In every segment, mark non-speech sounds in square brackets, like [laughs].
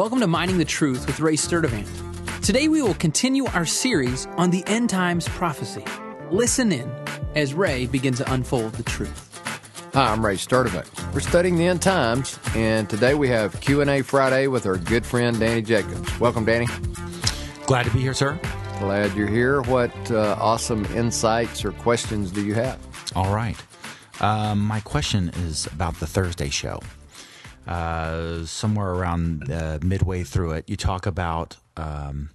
Welcome to Mining the Truth with Ray Sturdivant. Today we will continue our series on the end times prophecy. Listen in as Ray begins to unfold the truth. Hi, I'm Ray Sturdivant. We're studying the end times, and today we have Q&A Friday with our good friend Danny Jacobs. Welcome, Danny. Glad to be here, sir. Glad you're here. What uh, awesome insights or questions do you have? All right. Um, my question is about the Thursday show. Uh, somewhere around uh, midway through it, you talk about um,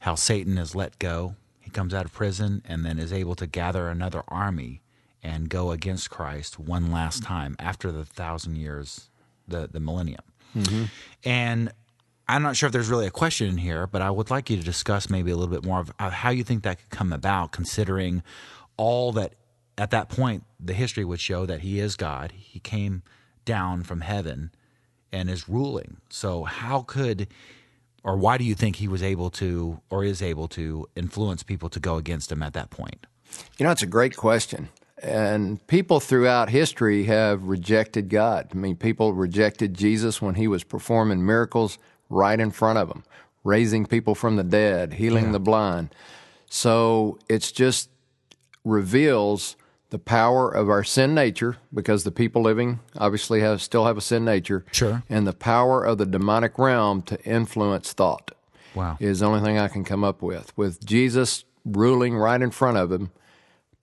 how Satan is let go. He comes out of prison and then is able to gather another army and go against Christ one last time after the thousand years, the, the millennium. Mm-hmm. And I'm not sure if there's really a question in here, but I would like you to discuss maybe a little bit more of how you think that could come about, considering all that at that point the history would show that he is God. He came down from heaven and is ruling. So, how could or why do you think he was able to or is able to influence people to go against him at that point? You know, it's a great question. And people throughout history have rejected God. I mean, people rejected Jesus when he was performing miracles right in front of them, raising people from the dead, healing yeah. the blind. So it's just reveals the power of our sin nature because the people living obviously have still have a sin nature. Sure. And the power of the demonic realm to influence thought. Wow. Is the only thing I can come up with. With Jesus ruling right in front of him,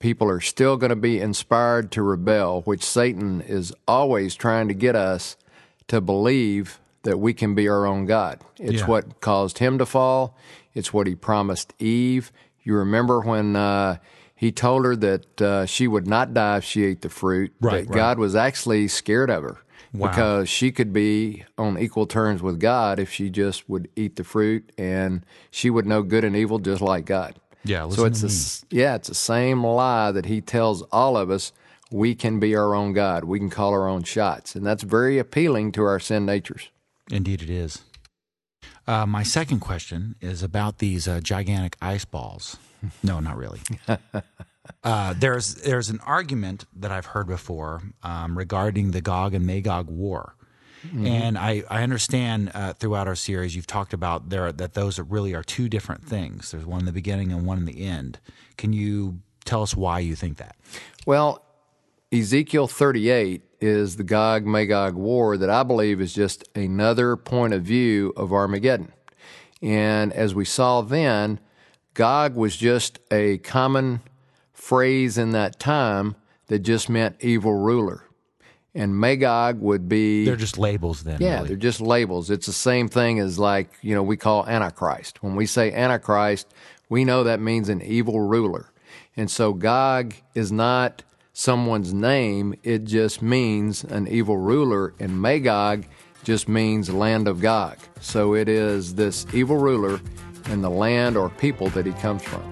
people are still going to be inspired to rebel, which Satan is always trying to get us to believe that we can be our own God. It's yeah. what caused him to fall. It's what he promised Eve. You remember when uh, he told her that uh, she would not die if she ate the fruit. Right, that right. God was actually scared of her wow. because she could be on equal terms with God if she just would eat the fruit, and she would know good and evil just like God. Yeah, so it's a, yeah, it's the same lie that he tells all of us. We can be our own God. We can call our own shots, and that's very appealing to our sin natures. Indeed, it is. Uh, my second question is about these uh, gigantic ice balls. [laughs] No, not really. [laughs] Uh, there's there's an argument that I've heard before um, regarding the Gog and Magog war, mm-hmm. and I I understand uh, throughout our series you've talked about there that those are really are two different things. There's one in the beginning and one in the end. Can you tell us why you think that? Well, Ezekiel 38 is the Gog Magog war that I believe is just another point of view of Armageddon. And as we saw then, Gog was just a common phrase in that time that just meant evil ruler. And Magog would be. They're just labels then. Yeah, really. they're just labels. It's the same thing as like, you know, we call Antichrist. When we say Antichrist, we know that means an evil ruler. And so Gog is not someone's name, it just means an evil ruler. And Magog just means land of Gog. So it is this evil ruler in the land or people that he comes from.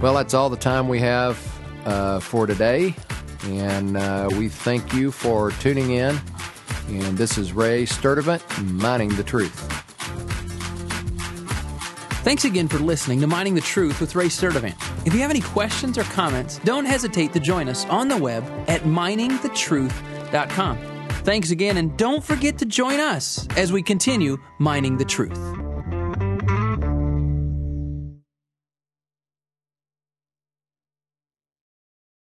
Well, that's all the time we have uh, for today. And uh, we thank you for tuning in. And this is Ray Sturdivant, Mining the Truth. Thanks again for listening to Mining the Truth with Ray Sturdivant. If you have any questions or comments, don't hesitate to join us on the web at miningthetruth.com. Thanks again, and don't forget to join us as we continue mining the truth.